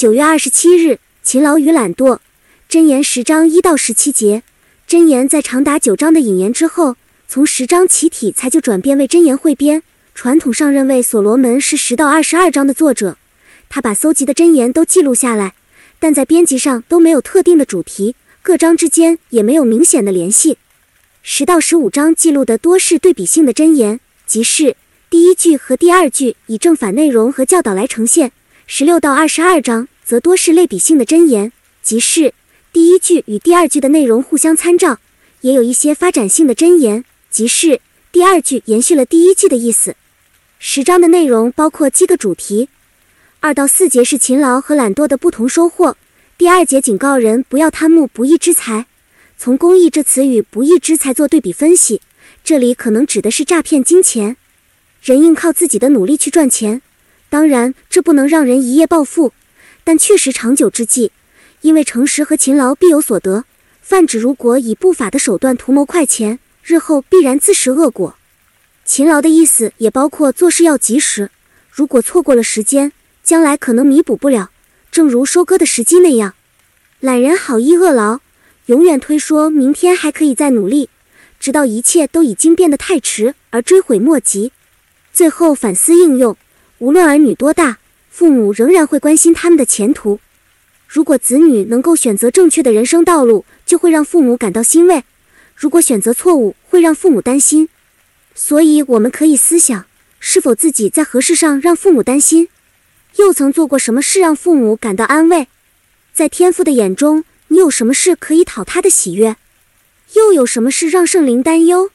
九月二十七日，勤劳与懒惰，箴言十章一到十七节。箴言在长达九章的引言之后，从十章起体裁就转变为箴言汇编。传统上认为所罗门是十到二十二章的作者，他把搜集的箴言都记录下来，但在编辑上都没有特定的主题，各章之间也没有明显的联系。十到十五章记录的多是对比性的箴言，即是第一句和第二句以正反内容和教导来呈现；十六到二十二章则多是类比性的箴言，即是第一句与第二句的内容互相参照，也有一些发展性的箴言，即是第二句延续了第一句的意思。十章的内容包括七个主题，二到四节是勤劳和懒惰的不同收获。第二节警告人不要贪慕不义之财，从公益这词与不义之财做对比分析，这里可能指的是诈骗金钱。人应靠自己的努力去赚钱，当然这不能让人一夜暴富，但确实长久之计，因为诚实和勤劳必有所得。泛指如果以不法的手段图谋快钱，日后必然自食恶果。勤劳的意思也包括做事要及时，如果错过了时间，将来可能弥补不了。正如收割的时机那样，懒人好逸恶劳，永远推说明天还可以再努力，直到一切都已经变得太迟而追悔莫及。最后反思应用，无论儿女多大，父母仍然会关心他们的前途。如果子女能够选择正确的人生道路，就会让父母感到欣慰；如果选择错误，会让父母担心。所以，我们可以思想，是否自己在何事上让父母担心？又曾做过什么事让父母感到安慰？在天父的眼中，你有什么事可以讨他的喜悦？又有什么事让圣灵担忧？